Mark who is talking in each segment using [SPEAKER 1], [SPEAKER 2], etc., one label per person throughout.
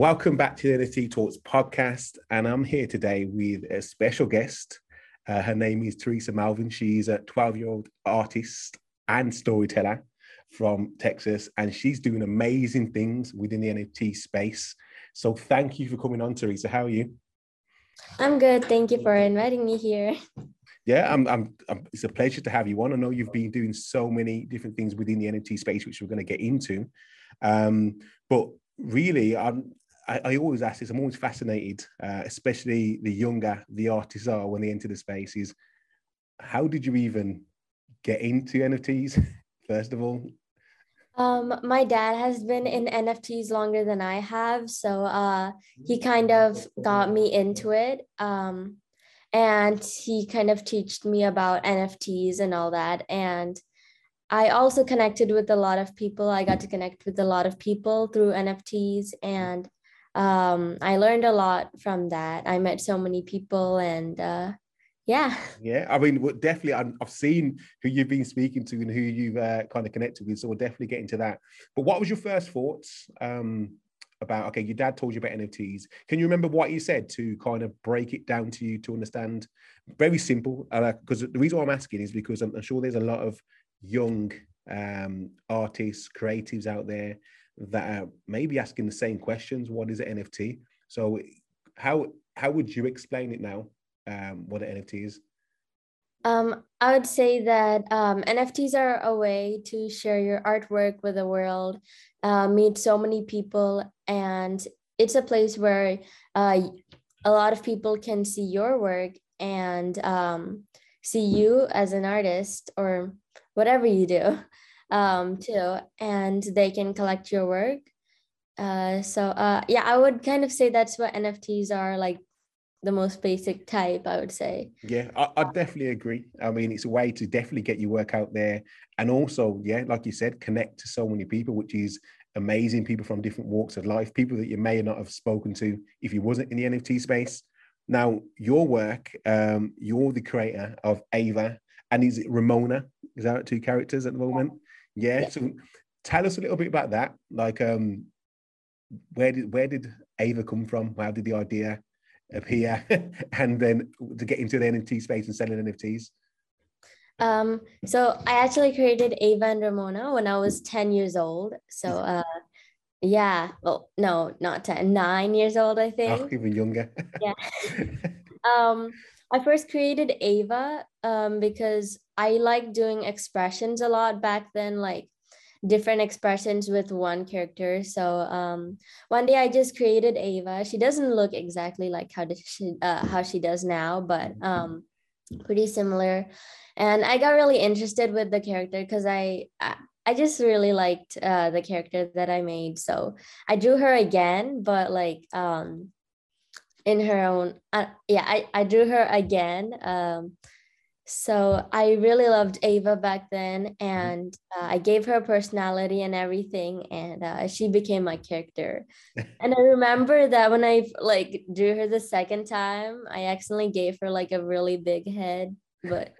[SPEAKER 1] Welcome back to the NFT Talks podcast. And I'm here today with a special guest. Uh, her name is Teresa Melvin. She's a 12 year old artist and storyteller from Texas, and she's doing amazing things within the NFT space. So, thank you for coming on, Teresa. How are you?
[SPEAKER 2] I'm good. Thank you for inviting me here.
[SPEAKER 1] Yeah, I'm, I'm, I'm, it's a pleasure to have you on. I know you've been doing so many different things within the NFT space, which we're going to get into. Um, but really, I'm, I, I, always ask this, I'm always fascinated, uh, especially the younger the artists are when they enter the space, is how did you even get into NFTs, first of all?
[SPEAKER 2] Um, my dad has been in NFTs longer than I have, so uh, he kind of got me into it. Um, and he kind of taught me about NFTs and all that. And I also connected with a lot of people. I got to connect with a lot of people through NFTs, and um, I learned a lot from that. I met so many people, and uh, yeah.
[SPEAKER 1] Yeah, I mean, definitely, I've seen who you've been speaking to and who you've uh, kind of connected with, so we'll definitely get into that. But what was your first thoughts um, about? Okay, your dad told you about NFTs. Can you remember what he said to kind of break it down to you to understand? Very simple, because uh, the reason I'm asking is because I'm, I'm sure there's a lot of young um, artists, creatives out there that are maybe asking the same questions. What is an NFT? So how how would you explain it now? Um, what an NFT is?
[SPEAKER 2] Um, I would say that um, NFTs are a way to share your artwork with the world, uh, meet so many people, and it's a place where uh, a lot of people can see your work and um, see you as an artist or whatever you do um, too, and they can collect your work. Uh, so uh, yeah, I would kind of say that's what NFTs are like the most basic type, I would say.
[SPEAKER 1] Yeah, I, I, definitely agree. I mean, it's a way to definitely get your work out there. And also, yeah, like you said, connect to so many people, which is amazing. People from different walks of life, people that you may not have spoken to if you wasn't in the NFT space. Now, your work, um, you're the creator of Ava, and is it Ramona? Is that two characters at the moment? Yeah. yeah. So tell us a little bit about that. Like, um, where did where did Ava come from? How did the idea appear, and then to get into the NFT space and selling NFTs?
[SPEAKER 2] Um, so I actually created Ava and Ramona when I was 10 years old. So uh, yeah, well, no, not 10, nine years old, I oh, think.
[SPEAKER 1] Oh, even younger.
[SPEAKER 2] yeah. um, I first created Ava um, because I like doing expressions a lot back then, like different expressions with one character. So um, one day I just created Ava. She doesn't look exactly like how she uh, how she does now, but um, pretty similar. And I got really interested with the character because I, I I just really liked uh, the character that I made. So I drew her again, but like um, in her own, uh, yeah, I, I drew her again. Um, so I really loved Ava back then, mm-hmm. and uh, I gave her personality and everything, and uh, she became my character. and I remember that when I like drew her the second time, I accidentally gave her like a really big head, but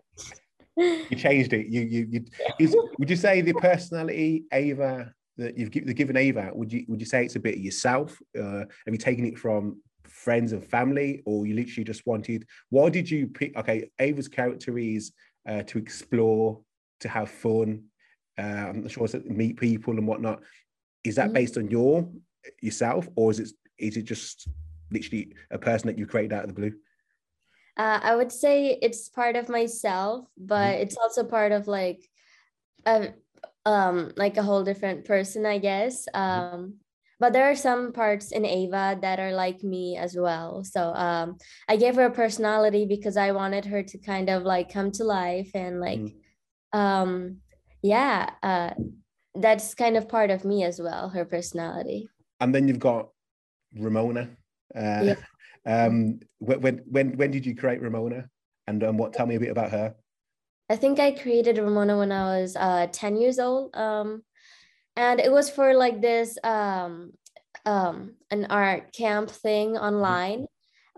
[SPEAKER 1] you changed it. You you, you is, would you say the personality Ava that you've given Ava? Would you would you say it's a bit of yourself? Uh, have you taken it from friends and family, or you literally just wanted? Why did you pick? Okay, Ava's character is uh, to explore, to have fun. Uh, I'm not sure it's meet people and whatnot. Is that mm-hmm. based on your yourself, or is it is it just literally a person that you created out of the blue?
[SPEAKER 2] Uh, I would say it's part of myself, but mm-hmm. it's also part of like a um like a whole different person, I guess. Mm-hmm. Um, but there are some parts in Ava that are like me as well. So um, I gave her a personality because I wanted her to kind of like come to life and like, mm. um, yeah, uh, that's kind of part of me as well, her personality.
[SPEAKER 1] And then you've got Ramona. Uh, yeah. Um, when when when did you create Ramona, and um, what? Tell me a bit about her.
[SPEAKER 2] I think I created Ramona when I was uh, ten years old. Um, and it was for like this um, um, an art camp thing online.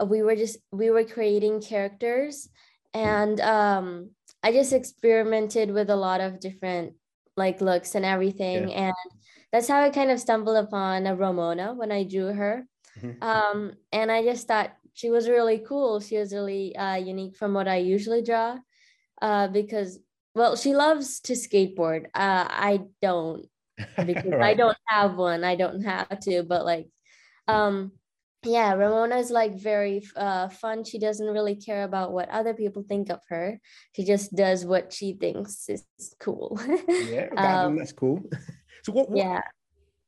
[SPEAKER 2] Uh, we were just we were creating characters, and um, I just experimented with a lot of different like looks and everything.
[SPEAKER 1] Yeah.
[SPEAKER 2] And that's how I kind of stumbled upon a Ramona when I drew her.
[SPEAKER 1] Mhm.
[SPEAKER 2] Um, and I just thought she was really cool. She was really uh, unique from what I usually draw. Uh, because well, she loves to skateboard. Uh, I don't because I don't have one. I don't have to, but like, um, yeah, Ramona is like very uh, fun. She doesn't really care about what other people think of her. She just does what she thinks is cool.
[SPEAKER 1] Yeah, that-
[SPEAKER 2] Um,
[SPEAKER 1] that's cool. So what, what
[SPEAKER 2] yeah.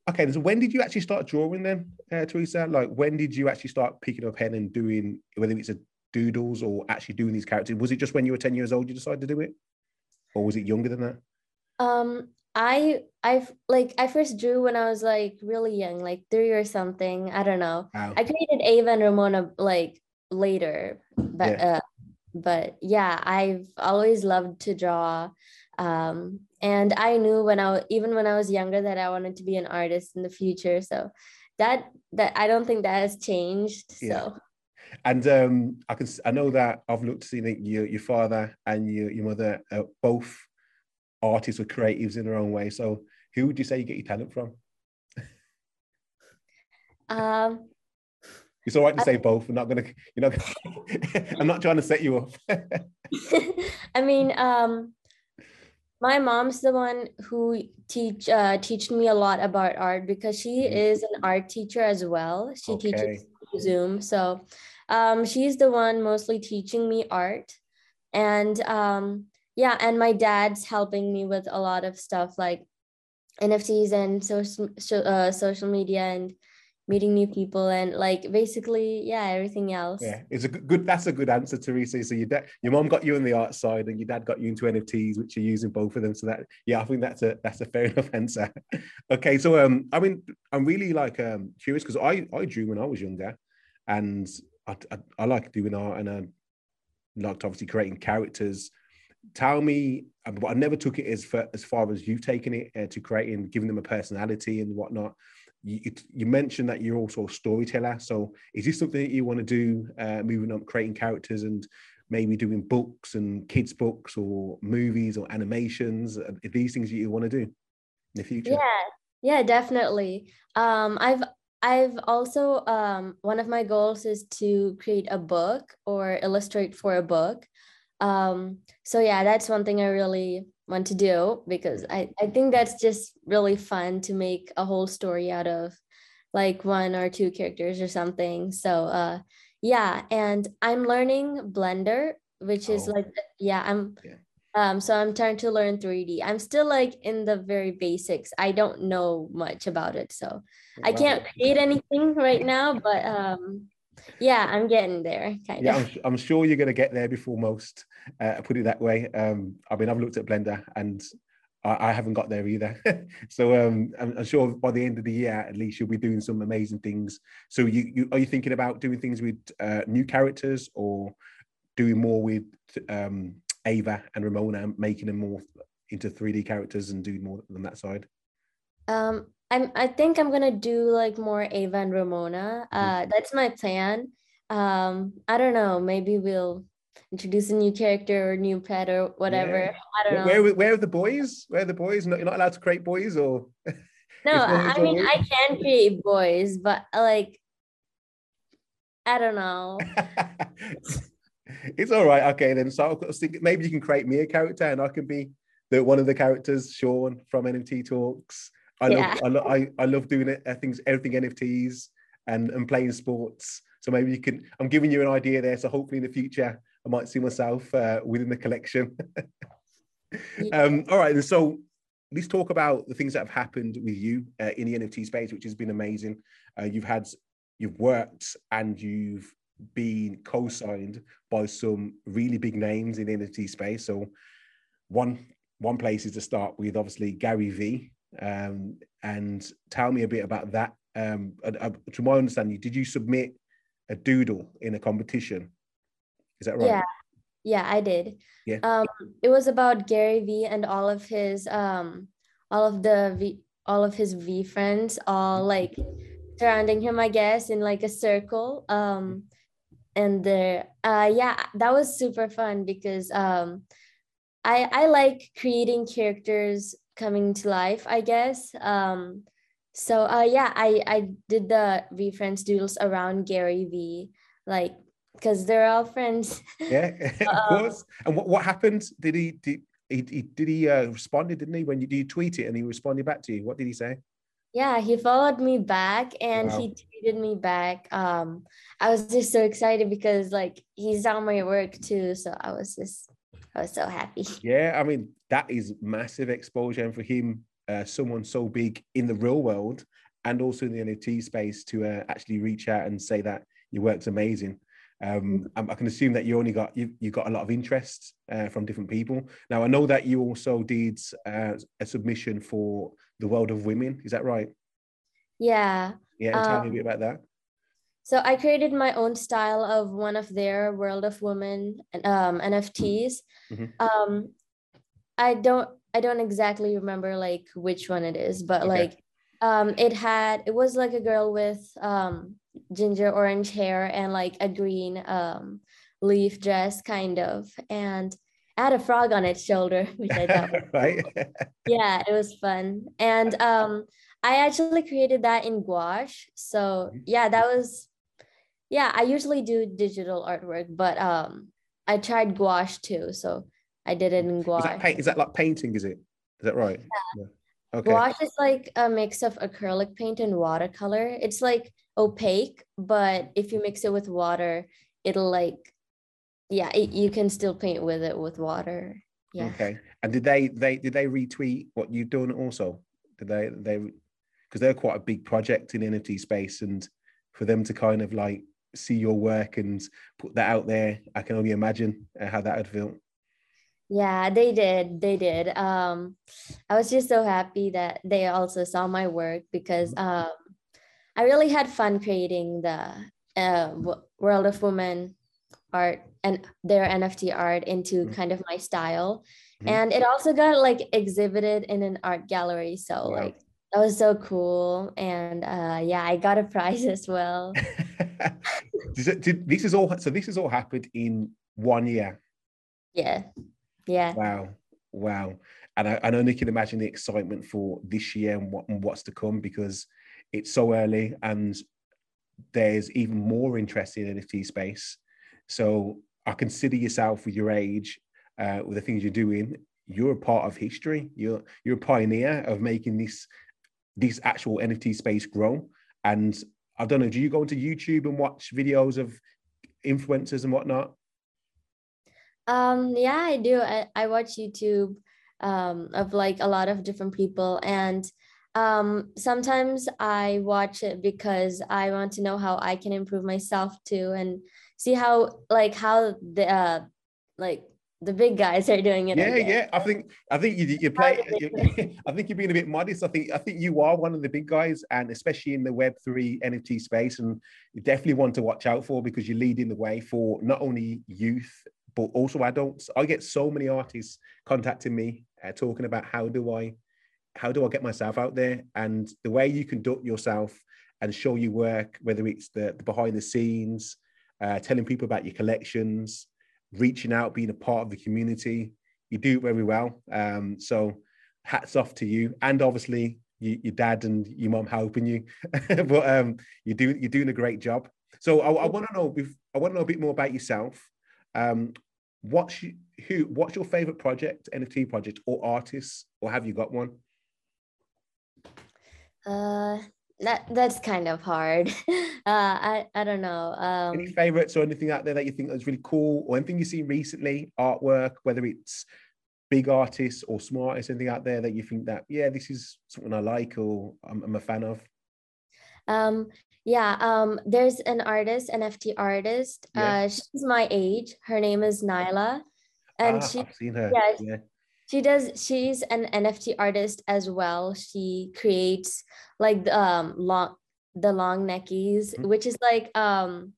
[SPEAKER 1] okay, so when did you actually start drawing them, uh, Teresa? Like when did you actually start picking up pen and doing whether it's a doodles or actually doing these characters? Was it just when you were 10 years old you decided to do it? Or was it younger than that?
[SPEAKER 2] Um, I I've like I first drew when I was like really young, like three or something. I don't know.
[SPEAKER 1] Wow.
[SPEAKER 2] I created Ava and Ramona like later, but uh, but yeah, I've always loved to draw. Um, and I knew when I even when I was younger that I wanted to be an artist in the future. So that that I don't think that has changed.
[SPEAKER 1] Yeah.
[SPEAKER 2] So
[SPEAKER 1] And um, I can I know that I've looked to see that your your father and your your mother are both artists or creatives in their own way. So who would you say you get your talent from?
[SPEAKER 2] um
[SPEAKER 1] It's all right to say both. I'm not gonna, you know, I'm not trying to set you up.
[SPEAKER 2] I mean, um, my mom's the one who teach uh, teach me a lot about art because she
[SPEAKER 1] Mhm.
[SPEAKER 2] is an art teacher as well. She
[SPEAKER 1] Okay.
[SPEAKER 2] teaches Zoom, so um, she's the one mostly teaching me art, and um, yeah, and my dad's helping me with a lot of stuff like NFTs and social uh, social media and meeting new people and like basically yeah everything else.
[SPEAKER 1] Yeah, it's a good. That's a good answer, Teresa. So your dad, your mom got you on the art side, and your dad got you into NFTs, which you're using both of them. So that, yeah, I think that's a that's a fair enough answer. okay, so um, I mean, I'm really like um curious because I I drew when I was younger, and I I, I like doing art, and I liked obviously creating characters. Tell me, but I never took it as far, as far as you've taken it uh, to creating, giving them a personality and whatnot you, it- you mentioned that you're also a storyteller. So is this something that you want to do, uh, moving up, creating characters and maybe doing books and kids' books or movies or animations? Are these things that you want to do in the future?
[SPEAKER 2] Yeah, yeah, definitely. Um, I've I've also um one of my goals is to create a book or illustrate for a book. Um, so yeah, that's one thing I really want to do because I, I think that's just really fun to make a whole story out of like one or two characters or something. So uh yeah, and I'm learning Blender, which is
[SPEAKER 1] Oh.
[SPEAKER 2] like yeah, I'm
[SPEAKER 1] Yeah.
[SPEAKER 2] um, so I'm trying to learn 3D. I'm still like in the very basics. I don't know much about it. So I can't create anything right now, but um yeah, I'm getting there
[SPEAKER 1] Yeah. I'm, I'm sure you're going to get there before most. Uh, put it that way. Um, I mean, I've looked at Blender and I, I haven't got there either. so um, I'm, I'm sure by the end of the year, at least you'll be doing some amazing things. So you, you are you thinking about doing things with uh, new characters or doing more with um, Ava and Ramona, making them more into 3D characters and doing more than that side?
[SPEAKER 2] Um I'm I think I'm gonna do like more Ava and Ramona.
[SPEAKER 1] Mhm.
[SPEAKER 2] Uh that's my plan. Um I don't know, maybe we'll introduce a new character or new pet or whatever.
[SPEAKER 1] Yeah.
[SPEAKER 2] I don't know.
[SPEAKER 1] Where, where, are the boys? Where are the boys? Not, you're not allowed to create boys or?
[SPEAKER 2] No, I mean
[SPEAKER 1] always-
[SPEAKER 2] I can create boys, but like I don't know.
[SPEAKER 1] it's all right. Okay, then. So I was thinking maybe you can create me a character, and I can be the one of the characters, Sean from NFT Talks. I
[SPEAKER 2] Yeah.
[SPEAKER 1] love, I, lo- I, I love doing it. I things, everything NFTs and and playing sports. So maybe you can. I'm giving you an idea there. So hopefully in the future, I might see myself uh, within the collection. um, all right, and so let's talk about the things that have happened with you uh, in the NFT space, which has been amazing. Uh, you've had, you've worked, and you've been co-signed by some really big names in the NFT space. So one one place is to start with, obviously Gary V. Um, and tell me a bit about that. Um, uh, to my understanding, did you submit a doodle in a competition? Is that right?
[SPEAKER 2] Yeah. Yeah, I did.
[SPEAKER 1] Yeah.
[SPEAKER 2] Um, it was about Gary V and all of his um all of the V all of his VeeFriends all like surrounding him, I guess, in like a circle. Um and there uh yeah, that was super fun because um I I like creating characters coming to life, I guess. Um, so uh, yeah, I I did the reference doodles around Gary V, like because they're all friends.
[SPEAKER 1] Yeah, of course. And what, what happened? Did he did he, he did he uh, responded? Didn't he when you, did you tweet it and he responded back to you? What did he say?
[SPEAKER 2] Yeah, he followed me back and wow. he tweeted me back. Um, I was just so excited because like he's on my work too, so I was just I was so happy.
[SPEAKER 1] Yeah, I mean that is massive exposure, and for him, uh, someone so big in the real world and also in the NFT space to uh, actually reach out and say that your work's amazing. Um, mm. I can assume that you only got you you got a lot of interest uh, from different people. Now I know that you also did uh, a submission for the World of Women. Is that right?
[SPEAKER 2] Yeah.
[SPEAKER 1] Yeah. Tell um, me a bit about that.
[SPEAKER 2] So I created my own style of one of their World of Women um, NFTs. Mm-hmm. Um, I don't I don't exactly remember like which one it is, but okay. like um, it had it was like a girl with um, ginger orange hair and like a green um, leaf dress kind of and had a frog on its shoulder which i thought right yeah it was fun and um, i actually created that in gouache so mm-hmm. yeah that was yeah i usually do digital artwork but um i tried gouache too so i did it in gouache
[SPEAKER 1] is that, paint, is that like painting is it is that right
[SPEAKER 2] yeah. yeah. Okay. Gouache is like a mix of acrylic paint and watercolor. It's like opaque, but if you mix it with water, it'll like, yeah, it, you can still paint with it with water. Yeah.
[SPEAKER 1] Okay. And did they they did they retweet what you've done also? Did they they because they're quite a big project in NFT space, and for them to kind of like see your work and put that out there, I can only imagine uh, how that would feel.
[SPEAKER 2] Yeah, they did. They did. Um, I was just so happy that they also saw my work because mm-hmm. um, I really had fun creating the uh, World of Women art and their NFT art into mm-hmm. kind of my style. Mm-hmm. And it also got like exhibited in an art gallery. So wow. like that was so cool. And uh, yeah, I got a prize as well.
[SPEAKER 1] this is all so this has all happened in one year.
[SPEAKER 2] Yeah. Yeah.
[SPEAKER 1] Wow. Wow. And I, I only can imagine the excitement for this year and, what, and what's to come because it's so early and there's even more interest in the NFT space. So I consider yourself with your age, uh, with the things you're doing, you're a part of history. You're you're a pioneer of making this this actual NFT space grow. And I don't know, do you go into YouTube and watch videos of influencers and whatnot?
[SPEAKER 2] Um, yeah, I do. I, I watch YouTube um, of like a lot of different people and um, sometimes I watch it because I want to know how I can improve myself too and see how like how the uh, like the big guys are doing it.
[SPEAKER 1] Yeah, I yeah. I think I think you you play. You, I think you're being a bit modest. I think I think you are one of the big guys, and especially in the Web three NFT space, and you definitely want to watch out for because you're leading the way for not only youth but also adults. I get so many artists contacting me uh, talking about how do I how do I get myself out there and the way you conduct yourself and show your work, whether it's the, the behind the scenes, uh, telling people about your collections, reaching out, being a part of the community. You do very well. Um, so hats off to you, and obviously you, your dad and your mom helping you. but um, you do you're doing a great job. So I, I want to know. I want to know a bit more about yourself. Um, what's who? What's your favorite project, NFT project, or artists, or have you got one?
[SPEAKER 2] Uh, that that's kind of hard. Uh, I I don't know. Um,
[SPEAKER 1] Any favorites or anything out there that you think is really cool, or anything you've seen recently, artwork, whether it's big artists or small artists, anything out there that you think that yeah, this is something I like or I'm, I'm a fan of.
[SPEAKER 2] Um, yeah, um, there's an artist, an NFT artist. Yeah. Uh, she's my age. Her name is Nyla, and ah, she. Seen her. Yeah, yeah, she does. She's an NFT artist as well. She creates like um long the long neckies, mm-hmm. which is like um,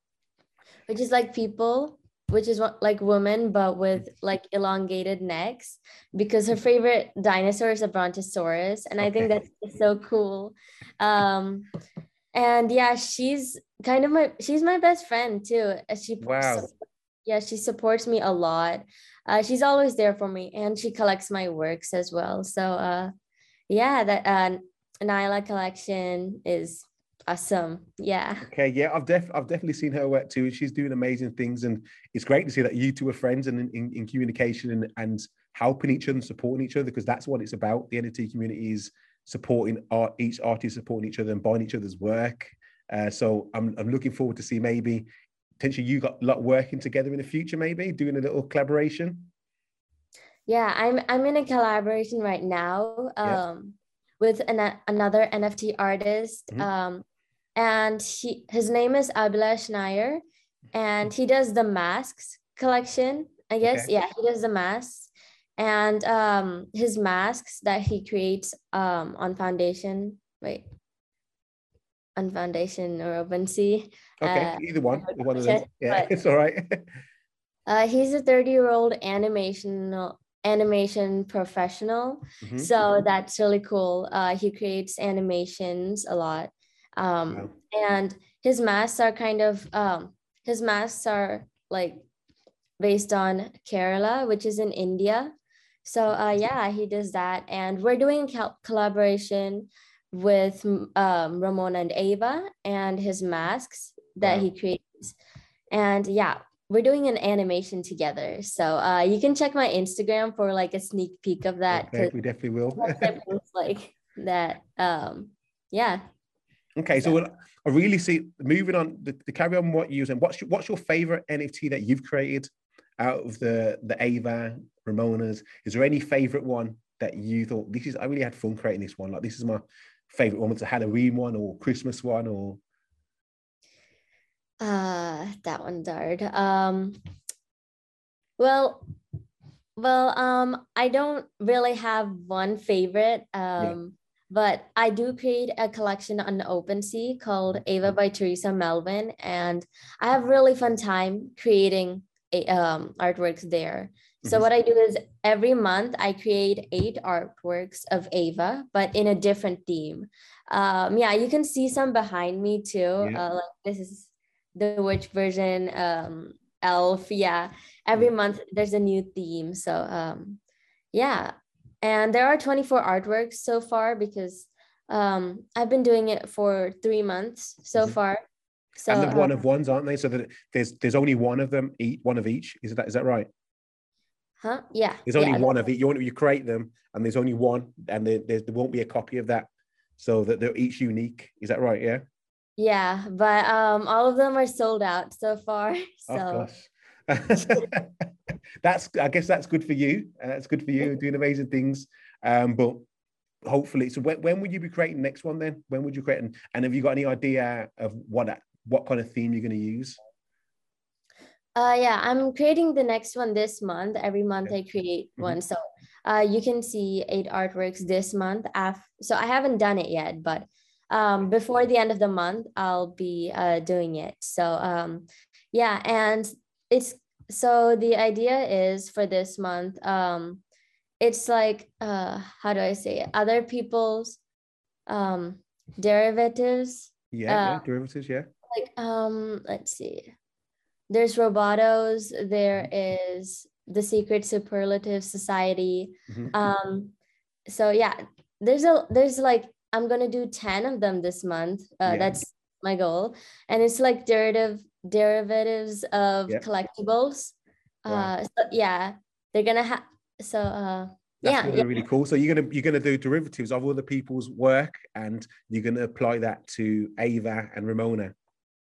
[SPEAKER 2] which is like people which is what, like women but with like elongated necks because her favorite dinosaur is a brontosaurus and okay. i think that's so cool um and yeah she's kind of my she's my best friend too she wow. yeah she supports me a lot uh, she's always there for me and she collects my works as well so uh yeah, that uh, Nyla collection is awesome. Yeah.
[SPEAKER 1] Okay. Yeah, I've def I've definitely seen her work too. She's doing amazing things, and it's great to see that you two are friends and in, in, in communication and, and helping each other and supporting each other because that's what it's about. The NFT community is supporting art, each artist supporting each other and buying each other's work. Uh, so I'm I'm looking forward to see maybe potentially you got a lot working together in the future, maybe doing a little collaboration.
[SPEAKER 2] Yeah, I'm I'm in a collaboration right now um, yeah. with an, another NFT artist. Mm-hmm. Um, and he his name is Abhilash Nair, and he does the masks collection. I guess okay. yeah, he does the masks, and um, his masks that he creates um, on Foundation. Wait, on Foundation or OpenSea.
[SPEAKER 1] Okay, uh, either one, one of them. Yeah, but, it's all right.
[SPEAKER 2] uh, he's a thirty-year-old animation animation professional, mm-hmm. so that's really cool. Uh, he creates animations a lot um, wow. And his masks are kind of, um, his masks are like based on Kerala, which is in India. So uh, yeah, he does that. And we're doing cal- collaboration with um, Ramon and Ava and his masks that wow. he creates. And yeah, we're doing an animation together. So uh, you can check my Instagram for like a sneak peek of that.
[SPEAKER 1] Okay, we definitely will.
[SPEAKER 2] like that. Um, yeah,
[SPEAKER 1] Okay, so I really see moving on the, the carry on what you're using. What's your, what's your favorite NFT that you've created out of the the Ava Ramonas? Is there any favorite one that you thought this is? I really had fun creating this one. Like this is my favorite one. It's a Halloween one or Christmas one or.
[SPEAKER 2] Uh, that one's hard. Um, well, well, um, I don't really have one favorite. Um, but I do create a collection on the OpenSea called Ava by Teresa Melvin, and I have really fun time creating a, um, artworks there. So mm-hmm. what I do is every month I create eight artworks of Ava, but in a different theme. Um, yeah, you can see some behind me too. Yeah. Uh, like this is the witch version, um, elf. Yeah, every month there's a new theme. So um, yeah, and there are 24 artworks so far because um, I've been doing it for three months so mm-hmm. far.
[SPEAKER 1] So, and they're one um, of ones, aren't they? So that there's there's only one of them, each one of each. Is that is that right?
[SPEAKER 2] Huh? Yeah.
[SPEAKER 1] There's only
[SPEAKER 2] yeah,
[SPEAKER 1] one of it. You want you create them, and there's only one, and there, there won't be a copy of that, so that they're each unique. Is that right? Yeah.
[SPEAKER 2] Yeah, but um, all of them are sold out so far. So.
[SPEAKER 1] Oh, that's I guess that's good for you. Uh, that's good for you doing amazing things. Um, but hopefully, so when, when would you be creating next one then? When would you create? And, and have you got any idea of what what kind of theme you're going to use?
[SPEAKER 2] Uh, yeah, I'm creating the next one this month. Every month. I create mm-hmm. one. So uh, you can see eight artworks this month. Af- so I haven't done it yet, but um, before the end of the month, I'll be uh, doing it. So um, yeah, and it's so the idea is for this month um it's like uh how do i say it other people's um derivatives
[SPEAKER 1] yeah, uh, yeah derivatives yeah
[SPEAKER 2] like um let's see there's robotos there mm-hmm. the secret superlative society mm-hmm. um so yeah there's a there's like i'm gonna do 10 of them this month uh, yeah. that's my goal and it's like derivative derivatives of yeah. collectibles. Uh, so yeah, they're gonna have so uh
[SPEAKER 1] that's
[SPEAKER 2] yeah,
[SPEAKER 1] really,
[SPEAKER 2] yeah.
[SPEAKER 1] really cool. So you're gonna you're gonna do derivatives of other people's work, and you're gonna apply that to Ava and Ramona.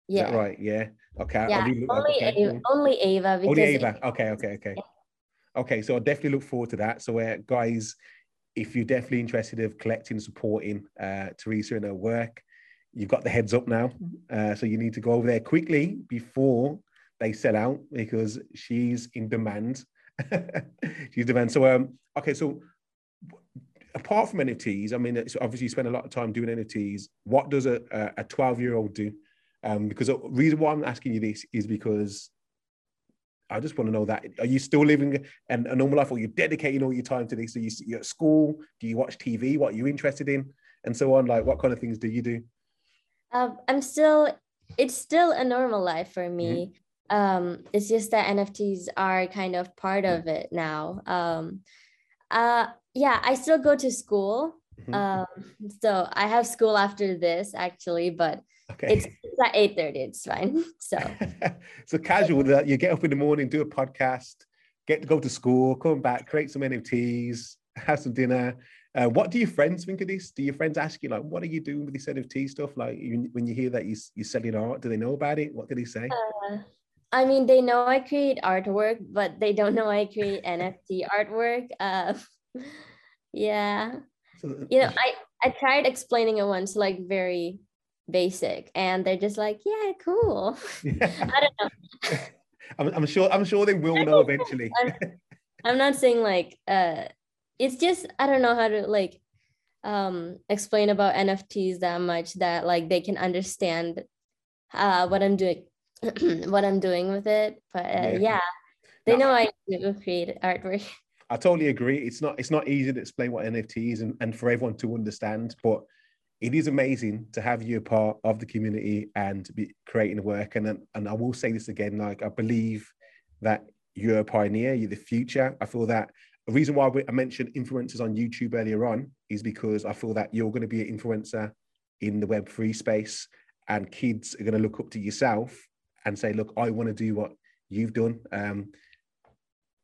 [SPEAKER 1] Yeah. right? Yeah. Okay.
[SPEAKER 2] Yeah. Really only okay. Ava, only Ava.
[SPEAKER 1] Only Ava. Okay. Okay. Okay. Yeah. Okay. So I definitely look forward to that. So, uh, guys, if you're definitely interested of collecting, supporting uh, Teresa and her work, you've got the heads up now. Mm-hmm. Uh, so you need to go over there quickly before they sell out because she's in demand. she's demand. So um, okay, so apart from NFTs, I mean, obviously you spend a lot of time doing NFTs. What does a a 12 year old do? Um, because the reason why I'm asking you this is because I just want to know that are you still living a, a normal life or you're dedicating all your time to this? Are you you're at school? Do you watch TV? What are you interested in? And so on. Like, what kind of things do you do?
[SPEAKER 2] uh, I'm still, it's still a normal life for me. Mm-hmm. Um, it's just that NFTs are kind of part of it now. Um, uh, yeah, I still go to school Mm-hmm. Um, so I have school after this actually, but okay. it's, it's at eight thirty. It's fine. So
[SPEAKER 1] so casual that you get up in the morning, do a podcast, get to go to school, come back, create some NFTs, have some dinner. Uh, what do your friends think of this? Do your friends ask you like, "What are you doing with this NFT stuff?" Like you, when you hear that you, you're selling art, do they know about it? What did he say?
[SPEAKER 2] Uh, I mean, they know I create artwork, but they don't know I create NFT artwork. Uh, yeah, so, you know, I I tried explaining it once, like very basic, and they're just like, "Yeah, cool." Yeah. I don't know.
[SPEAKER 1] I'm, I'm sure. I'm sure they will know eventually.
[SPEAKER 2] I'm, I'm not saying like uh it's just I don't know how to like um explain about NFTs that much that like they can understand uh what I'm doing what I'm doing with it. But uh, yeah. yeah. they no, know I do create artwork.
[SPEAKER 1] I totally agree. It's not it's not easy to explain what NFT is and, and for everyone to understand, but it is amazing to have you a part of the community and be creating work. And and I will say this again, like I believe that you're a pioneer, you're the future. I feel that the reason why I mentioned influencers on YouTube earlier on is because I feel that you're going to be an influencer in the Web3 space, and kids are going to look up to yourself and say, "Look, I want to do what you've done." Um,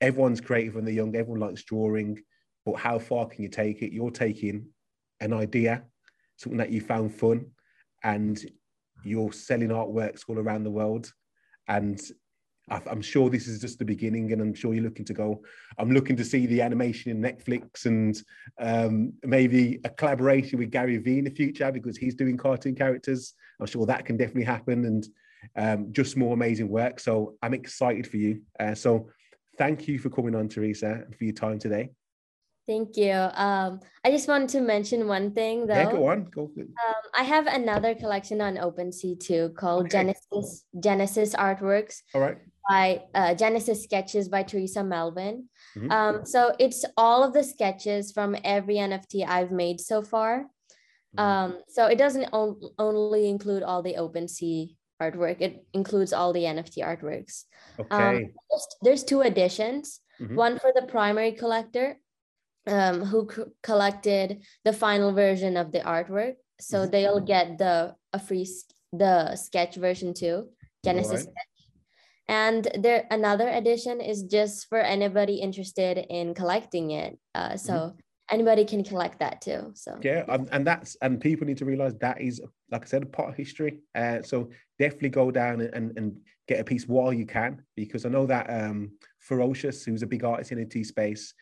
[SPEAKER 1] everyone's creative when they're young. Everyone likes drawing, but how far can you take it? You're taking an idea, something that you found fun, and you're selling artworks all around the world. And I'm sure this is just the beginning, and I'm sure you're looking to go. I'm looking to see the animation in Netflix and um, maybe a collaboration with Gary Vee in the future because he's doing cartoon characters. I'm sure that can definitely happen, and um, just more amazing work. So I'm excited for you. Uh, so thank you for coming on, Teresa, and for your time today.
[SPEAKER 2] Thank you. Um, I just wanted to mention one thing though.
[SPEAKER 1] Yeah, go on. Go.
[SPEAKER 2] Um, I have another collection on OpenSea too called okay. Genesis Genesis Artworks.
[SPEAKER 1] All right
[SPEAKER 2] by uh, Genesis Sketches by Teresa Melvin. Mm-hmm. Um, so it's all of the sketches from every NFT I've made so far. Mm-hmm. Um, so it doesn't on- only include all the OpenSea artwork; it includes all the NFT artworks.
[SPEAKER 1] Um, okay. Um,
[SPEAKER 2] there's, there's, two editions. Mm-hmm. One for the primary collector, um, who c- collected the final version of the artwork. So mm-hmm. they'll get the a free the sketch version too, Genesis right. And there another edition is just for anybody interested in collecting it. Uh, so mm-hmm. anybody can collect that too. So
[SPEAKER 1] yeah, and, and that's and people need to realize that is like I said, a part of history. Uh, so definitely go down and, and get a piece while you can, because I know that um, Fewocious, who's a big artist in the T space,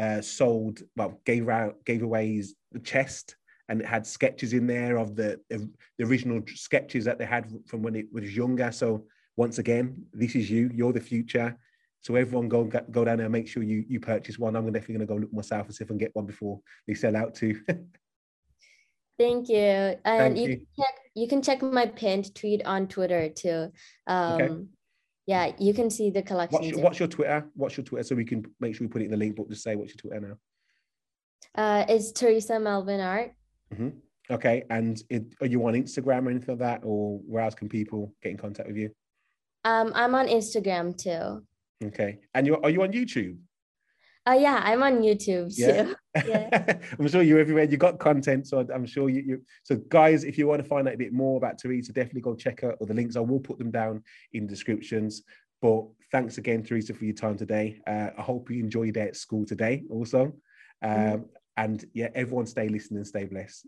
[SPEAKER 1] uh, sold well gave out gave away his chest and it had sketches in there of the, the original sketches that they had from when it was younger. So once again, this is you. You're the future. So everyone go go down there and make sure you you purchase one. I'm definitely going to go look myself and see if I can get one before they sell out too.
[SPEAKER 2] Thank you. And Thank you, you, can check you can check my pinned tweet on Twitter too. Um, okay. Yeah, you can see the collection.
[SPEAKER 1] What's your, what's your, Twitter? What's your Twitter so we can make sure we put it in the link, but just say what's your Twitter now.
[SPEAKER 2] Uh, it's Teresa Melvin Art.
[SPEAKER 1] Mm-hmm. Okay, and it, are you on Instagram or anything like that, or where else can people get in contact with you?
[SPEAKER 2] Um, I'm on Instagram too.
[SPEAKER 1] Okay. And you are you on YouTube?
[SPEAKER 2] Oh yeah, I'm on YouTube yeah. too. Yeah.
[SPEAKER 1] I'm sure you're everywhere. You got content, so I'm sure you, you. So guys, if you want to find out a bit more about Teresa, definitely go check out all the links. I will put them down in descriptions. But thanks again, Teresa, for your time today. Uh, I hope you enjoy your day at school today, also. Um, mm-hmm. And yeah, everyone stay listening, stay blessed.